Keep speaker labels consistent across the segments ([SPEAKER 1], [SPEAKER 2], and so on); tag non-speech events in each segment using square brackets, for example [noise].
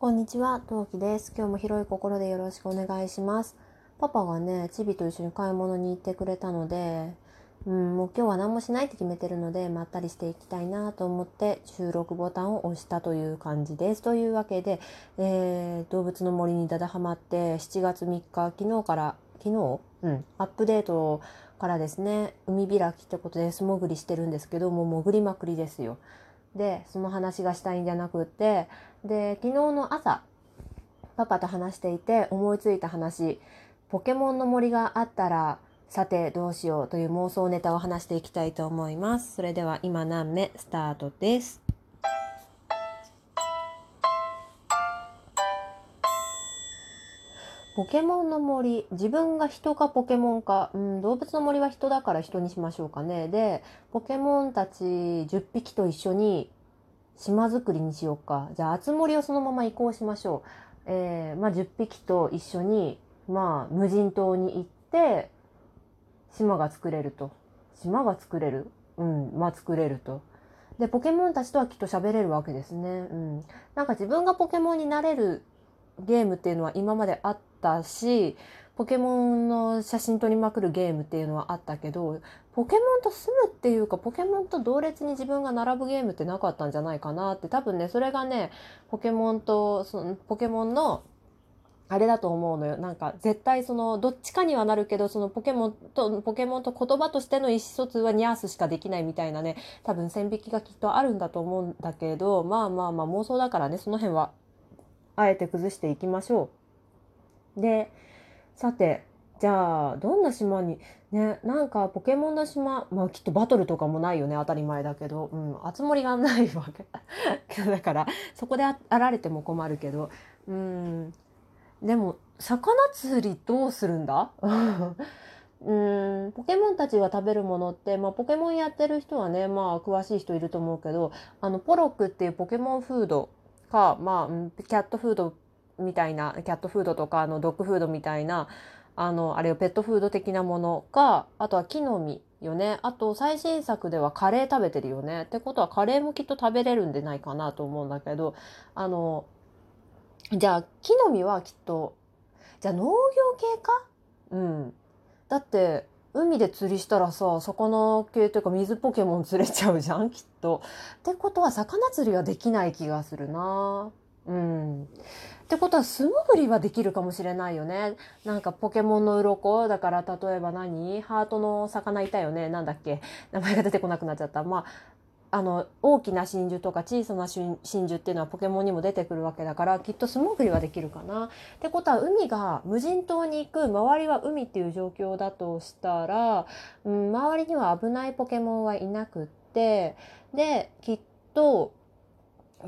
[SPEAKER 1] こんにちは、トウキです。今日も広い心でよろしくお願いします。パパがね、チビと一緒に買い物に行ってくれたので、うん、もう今日は何もしないって決めてるので、まったりしていきたいなと思って収録ボタンを押したという感じです。というわけで、えー、動物の森にだだはまって、7月3日、昨日から、昨日？うん、アップデートからですね、海開きってことで素潜りしてるんですけど、もう潜りまくりですよ。で、その話がしたいんじゃなくって、で、昨日の朝、パパと話していて思いついた話、ポケモンの森があったら、さてどうしようという妄想ネタを話していきたいと思います。それでは今何目スタートです。ポケモンの森、自分が人かポケモンか、うん、動物の森は人だから人にしましょうかね。で、ポケモンたち10匹と一緒に島作りにしようか。じゃあ、あつ森をそのまま移行しましょう。えー、まあ、10匹と一緒に、まあ、無人島に行って、島が作れると。島が作れる？うん、まあ、作れると。で、ポケモンたちとはきっと喋れるわけですね。うん。なんか自分がポケモンになれるゲームっていうのは今まであったし、ポケモンの写真撮りまくるゲームっていうのはあったけど、ポケモンと住むっていうか、ポケモンと同列に自分が並ぶゲームってなかったんじゃないかなって、多分ね、それがね、ポケモンと、そのポケモンの、あれだと思うのよ。なんか、絶対その、どっちかにはなるけど、そのポケモンと、ポケモンと言葉としての意思疎通はニャースしかできないみたいなね、多分線引きがきっとあるんだと思うんだけど、まあまあまあ妄想だからね、その辺は、あえて崩していきましょう。で、さて、じゃあ、どんな島に、ね、なんかポケモンの島、まあきっとバトルとかもないよね、当たり前だけど、うん、集まりがないわけ。[laughs] だから、そこであられても困るけど、うん、でも、魚釣りどうするんだ？[laughs] うん、ポケモンたちが食べるものって、まあ、ポケモンやってる人はね、まあ、詳しい人いると思うけど、あの、ポロックっていうポケモンフードか、まあ、キャットフードみたいな、キャットフードとか、あの、ドッグフードみたいな、あの、あれをペットフード的なものか、あとは木の実よね。あと、最新作ではカレー食べてるよね。ってことは、カレーもきっと食べれるんでないかなと思うんだけど、あの、じゃあ、木の実はきっと、じゃあ農業系か？うん。だって、海で釣りしたらさ、魚系というか水ポケモン釣れちゃうじゃん、きっと。ってことは、魚釣りはできない気がするなうん。ってことは、素潜りはできるかもしれないよね。なんかポケモンの鱗？だから、例えば何？ハートの魚いたよね？なんだっけ？名前が出てこなくなっちゃった。まあ、あの、大きな真珠とか小さな真珠っていうのはポケモンにも出てくるわけだから、きっと素潜りはできるかな。ってことは、海が無人島に行く、周りは海っていう状況だとしたら、うん、周りには危ないポケモンはいなくって、で、きっと、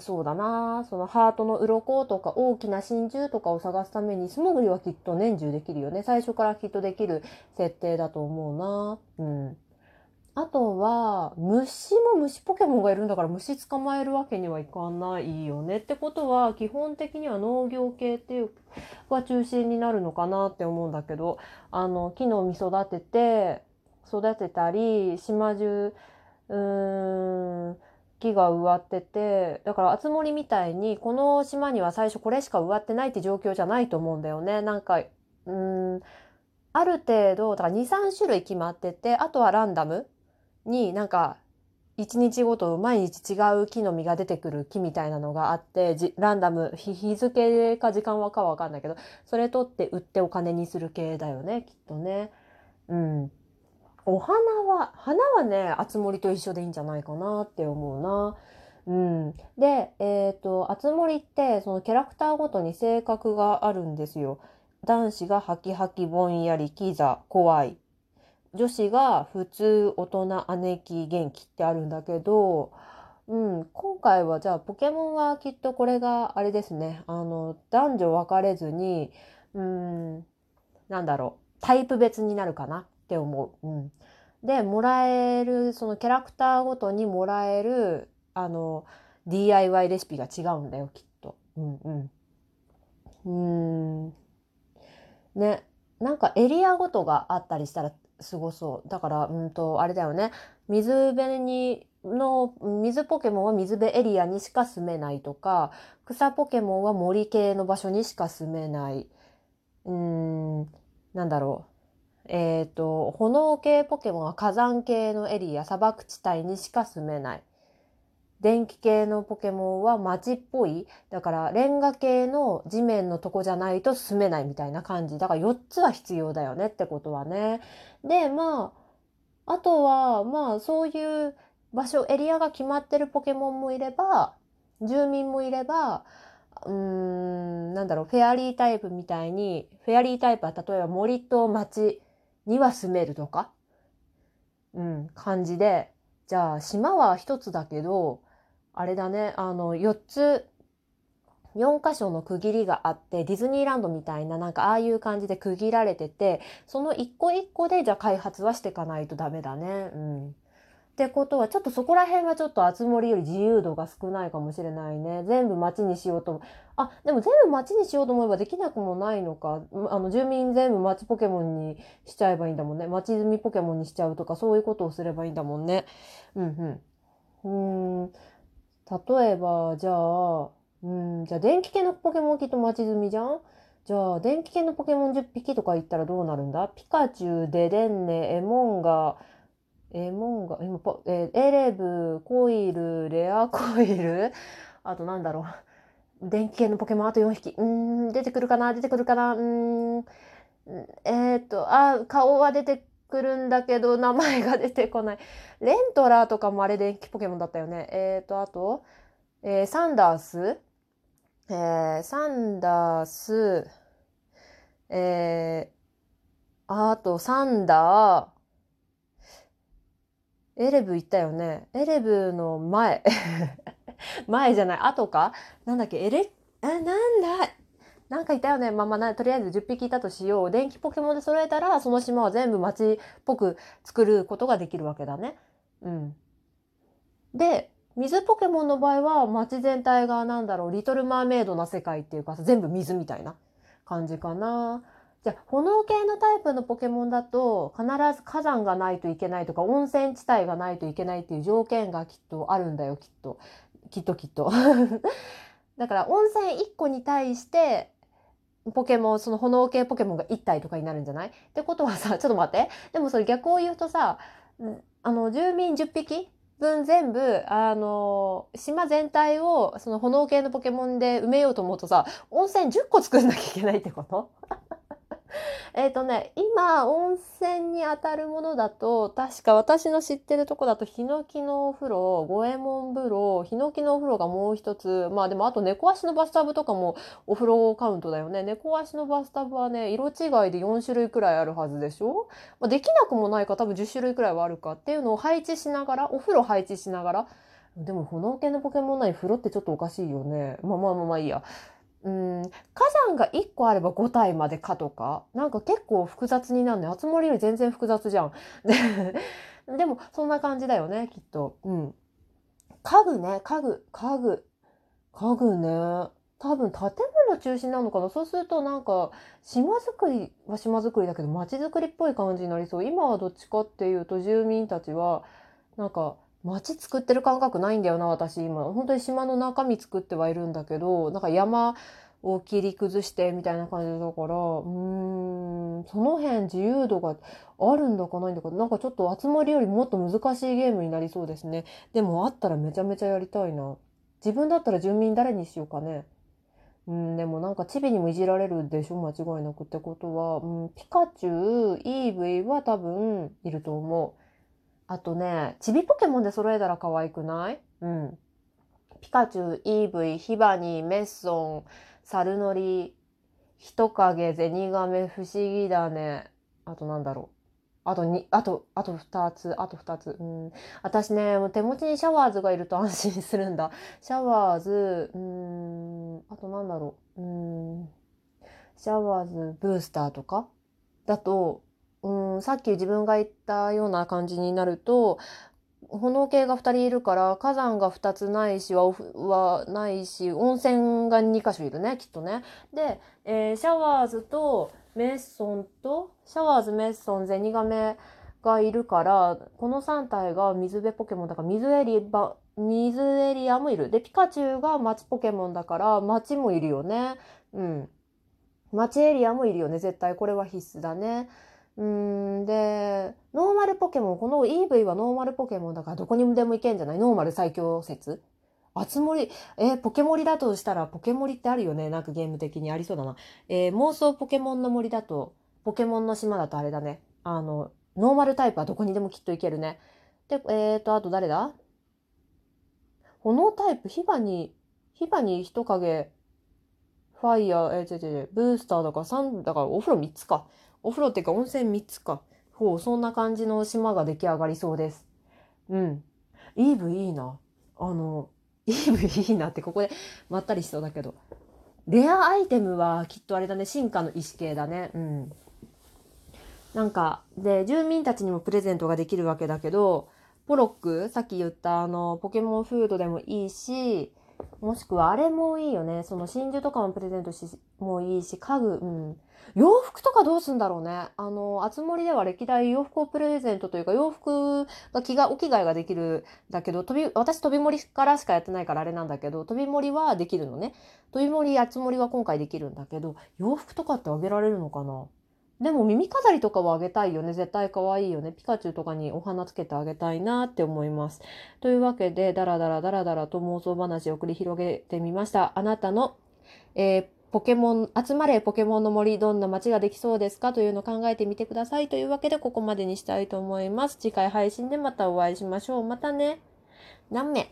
[SPEAKER 1] そうだなそのハートの鱗とか大きな真珠とかを探すために素潜りはきっと年中できるよね。最初からきっとできる設定だと思うなうん。あとは、虫も虫ポケモンがいるんだから虫捕まえるわけにはいかないよね。ってことは、基本的には農業系っていう、が中心になるのかなって思うんだけど、あの、木の実育てて、育てたり、島中、うーん、木が植わってて、だから、あつ森みたいに、この島には最初これしか植わってないって状況じゃないと思うんだよね。なんか、うーん、ある程度、だから2、3種類決まってて、あとはランダムになんか、一日ごと毎日違う木の実が出てくる木みたいなのがあって、じランダム、日日付か時間はかはわかんないけど、それ取って売ってお金にする系だよね、きっとね。うん。お花は、花はね、あつ森と一緒でいいんじゃないかなって思うな。うん。で、えっ、と、あつ森って、そのキャラクターごとに性格があるんですよ。男子がハキハキぼんやり、キザ、怖い。女子が普通、大人、姉貴、元気ってあるんだけど、うん、今回はじゃあポケモンはきっとこれがあれですね。あの、男女分かれずに、うん、なんだろう、タイプ別になるかな？って思う。うん。で、もらえる、そのキャラクターごとにもらえる、あの、DIY レシピが違うんだよ、きっと。うんうん。うん。ね。なんかエリアごとがあったりしたら過ごそう。だから、うんと、あれだよね。水辺にの水ポケモンは水辺エリアにしか住めないとか、草ポケモンは森系の場所にしか住めない。うーん、なんだろう。えっ、ー、と、炎系ポケモンは火山系のエリア、砂漠地帯にしか住めない。電気系のポケモンは街っぽい。だからレンガ系の地面のとこじゃないと住めないみたいな感じ。だから4つは必要だよねってことはね。で、まあ、あとは、まあそういう場所、エリアが決まってるポケモンもいれば、住民もいれば、うーん、なんだろう、フェアリータイプみたいに、フェアリータイプは例えば森と町には住めるとか、うん、感じで、じゃあ島は一つだけど、あれだね、あの、4つ、4箇所の区切りがあって、ディズニーランドみたいな、なんかああいう感じで区切られてて、その一個一個で、じゃあ開発はしていかないとダメだね。うん。ってことは、ちょっとそこら辺はちょっと厚森より自由度が少ないかもしれないね。全部町にしようと。あ、でも全部町にしようと思えばできなくもないのか。あの、住民全部町ポケモンにしちゃえばいいんだもんね。町住みポケモンにしちゃうとか、そういうことをすればいいんだもんね。うんうん。うーん。例えば、じゃあ、うん、じゃあ電気系のポケモンきっと待ち済みじゃん？じゃあ、電気系のポケモン10匹とか言ったらどうなるんだ？ピカチュウ、デデンネ、エモンガ、エモンガ、今、えー、エレブ、コイル、レアコイル、あとなんだろう？電気系のポケモンあと4匹。うん、出てくるかな？出てくるかな？うん、えー、っと、あ、顔は出てくるんだけど、名前が出てこない。[laughs] レントラーとかもあれ電気ポケモンだったよね。えっ、ー、と、あと、えー、サンダース、えー、サンダース、えー、あと、サンダー、エレブ行ったよね。エレブの前。[laughs] 前じゃない。後か？なんだっけ？エレ、あ、なんだ？なんかいたよね。まあまあ、とりあえず10匹いたとしよう。電気ポケモンで揃えたら、その島は全部街っぽく作ることができるわけだね。うん。で、水ポケモンの場合は街全体がなんだろう、リトルマーメイドな世界っていうか全部水みたいな感じかな。じゃあ、炎系のタイプのポケモンだと、必ず火山がないといけないとか、温泉地帯がないといけないっていう条件がきっとあるんだよ、きっと。きっときっと。[laughs] だから、温泉1個に対して、ポケモン、その炎系ポケモンが1体とかになるんじゃない？ってことはさ、[laughs] ちょっと待って。でもそれ逆を言うとさ、あの、住民10匹分全部、あの、島全体をその炎系のポケモンで埋めようと思うとさ、温泉10個作んなきゃいけないってこと？[laughs] えっとね、今、温泉に当たるものだと、確か私の知ってるとこだと、ヒノキのお風呂、五右衛門風呂、ヒノキのお風呂がもう一つ、まあでもあと猫足のバスタブとかもお風呂カウントだよね。猫足のバスタブはね、色違いで4種類くらいあるはずでしょ、まあ、できなくもないか、多分10種類くらいはあるかっていうのを配置しながら、お風呂配置しながら、でも炎系のポケモン内風呂ってちょっとおかしいよね。まあまあまあまあいいや。うん、火山が1個あれば5体までかとか、なんか結構複雑になるね。集まりより全然複雑じゃん。[laughs] でも、そんな感じだよね、きっと。うん。家具ね、家具、家具。家具ね。多分建物中心なのかなそうするとなんか島作りは島作りだけど街づくりっぽい感じになりそう今はどっちかっていうと住民たちはなんか街作ってる感覚ないんだよな、私今。本当に島の中身作ってはいるんだけど、なんか山を切り崩してみたいな感じだから、うーん、その辺自由度があるんだかないんだか、なんかちょっと集まりよりもっと難しいゲームになりそうですね。でもあったらめちゃめちゃやりたいな。自分だったら住民誰にしようかね。うん、でもなんかチビにもいじられるでしょ？間違いなくってことは、うん、ピカチュウ、イーブイは多分いると思う。あとね、チビポケモンで揃えたら可愛くない？うん。ピカチュウ、イーブイ、ヒバニー、メッソン、サルノリ、ヒトカゲ、ゼニガメ、不思議だね。あとなんだろう。あとに、あと、あと二つ、あと二つ。うん。私ね、もう手持ちにシャワーズがいると安心するんだ。シャワーズ、うん、あとなんだろう。うん。シャワーズ、ブースターとか？だと、うん、さっき自分が言ったような感じになると、炎系が2人いるから火山が2つないしははないし温泉が2箇所いるねきっとね。で、えー、シャワーズとメッソンとシャワーズメッソンゼニガメがいるから、この3体が水辺ポケモンだから、水エリバ、水エリアもいる。で、ピカチュウが街ポケモンだから、街もいるよね。うん。街エリアもいるよね。絶対これは必須だね。うん、で、ノーマルポケモン、この EV はノーマルポケモンだからどこにでも行けんじゃない？ノーマル最強説？あつ森、えーポケモリだとしたら、ポケモリってあるよね？なんかゲーム的にありそうだな。えー妄想ポケモンの森だと、ポケモンの島だとあれだね。あの、ノーマルタイプはどこにでもきっと行けるね。で、えーと、あと誰だ？炎タイプ、ヒバに、ヒバに人影、ファイヤー、えー、違う違う違う、ブースターだから3、だからお風呂3つか。お風呂っていうか温泉3つか。ほう、そんな感じの島が出来上がりそうです。うん。イーブいいな。あの、イーブいいなってここで [laughs] まったりしそうだけど。レアアイテムはきっとあれだね、進化の意思系だね。うん。なんか、で、住民たちにもプレゼントができるわけだけど、ポロック、さっき言ったあの、ポケモンフードでもいいし、もしくはあれもいいよね。その真珠とかもプレゼントしもいいし、家具、うん。洋服とかどうすんだろうね。あの、あつ森では歴代洋服をプレゼントというか、洋服が着が、お着替えができるだけど、飛び、私飛び森からしかやってないからあれなんだけど、飛び森はできるのね。飛び森、あつ森は今回できるんだけど、洋服とかってあげられるのかな？でも耳飾りとかはあげたいよね。絶対可愛いよね。ピカチュウとかにお花つけてあげたいなって思います。というわけで、ダラダラダラダラと妄想話を繰り広げてみました。あなたの、えーポケモン、集まれポケモンの森、どんな街ができそうですか？というのを考えてみてください。というわけで、ここまでにしたいと思います。次回配信でまたお会いしましょう。またね。何名？